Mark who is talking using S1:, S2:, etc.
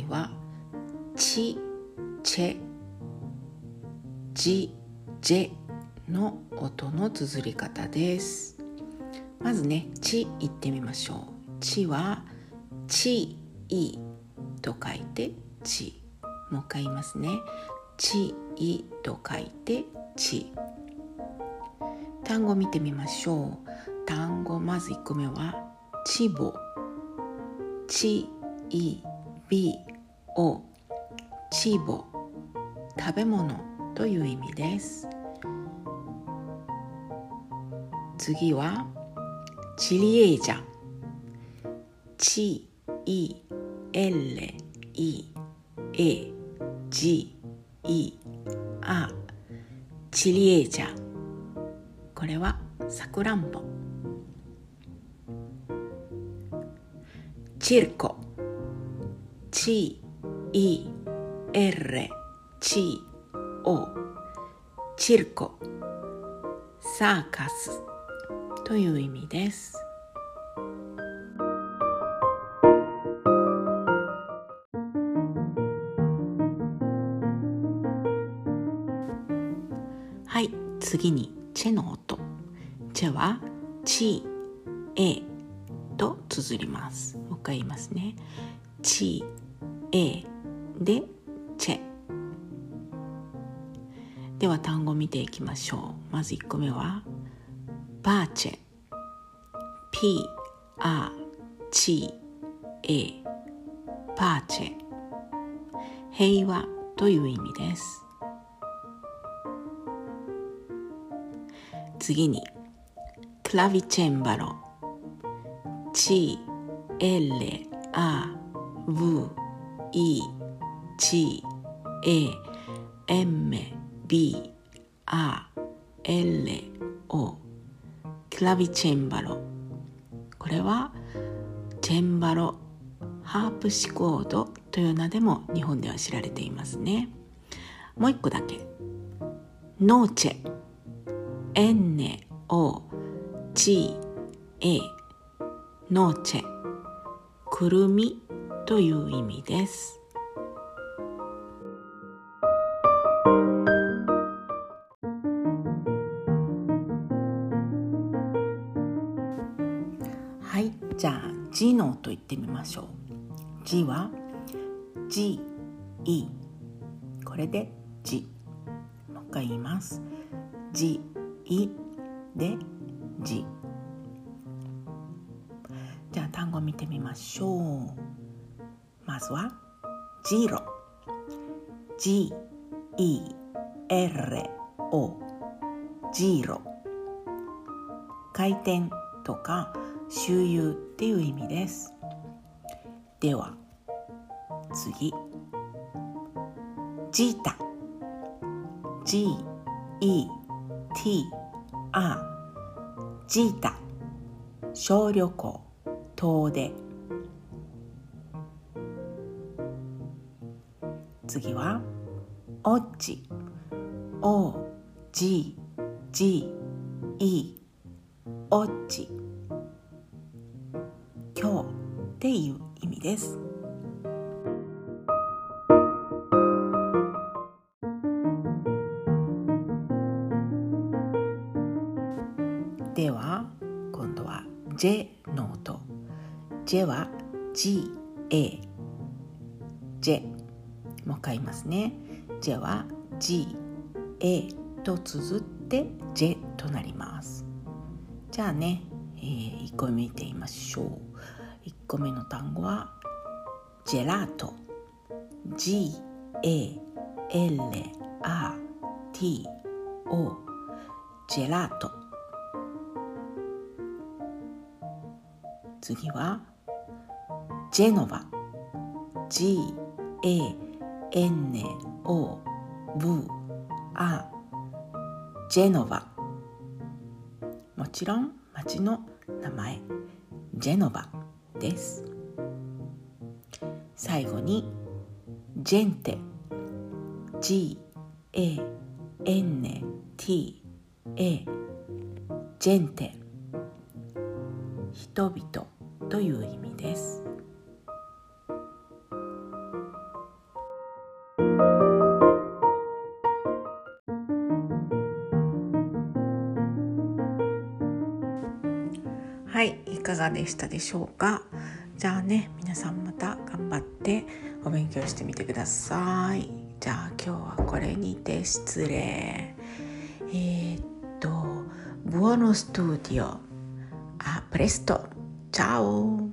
S1: 回はチ、チェ、ジ、ジェの音の綴り方です。まずね「ち」言ってみましょう「ち」は「ちい」と書いて「ち」もう一回言いますね「ちい」と書いて「ち」単語見てみましょう。単語まず1個目は「ちぼ」「ちいびお」「ちぼ」食べ物という意味です。次はチリエージャチイエレイエジイアチリエージャこれはさくらんぼ。チルコ。チイエレチオチルコサーカスという意味です。はい次にチェの音。チェはチエと綴ります。もう一回言いますね。チエでチェでは単語を見ていきましょう。まず1個目はパーチェ P アチエパーチェ平和という意味です。次にクラビチェンバロチエレアブイチエエメビアエレオクラビチェンバロ。これはチェンバロハープシコードという名でも日本では知られていますね。もう一個だけ。ノーチェ。エンネオチエノーチェ。くるみ。という意味です。はい。じゃあ「ジのと言ってみましょう「ジは「ジ」「イ」これで「ジ」もう一回言います「ジ」「イ」で「ジ」じゃあ単語見てみましょう。まずは「ジロ」「G」「E」「R」「O」「ジロ」回転とか周遊っていう意味です。では次。ジータ。G E T A ジータ。小旅行。遠出。次はオッチ O G G E オッチ今日っていう意味です。では今度は J の音。J は G A J もう一回言いますね。J は G A と綴って J となります。じゃあね、えー、1個目見てみましょう。1個目の単語はジェラート G A L R T O ジェラート次はジェノバ G A N O V A ジェノバ。もちろん町の名前ジェノバです。最後にジェンテ。G A N T A ジェンテ。人々という意味です。かがでしたでしょうか？じゃあね皆さんまた頑張ってお勉強してみてください。じゃあ今日はこれにて失礼。えー、っと Buono studio a presto ciao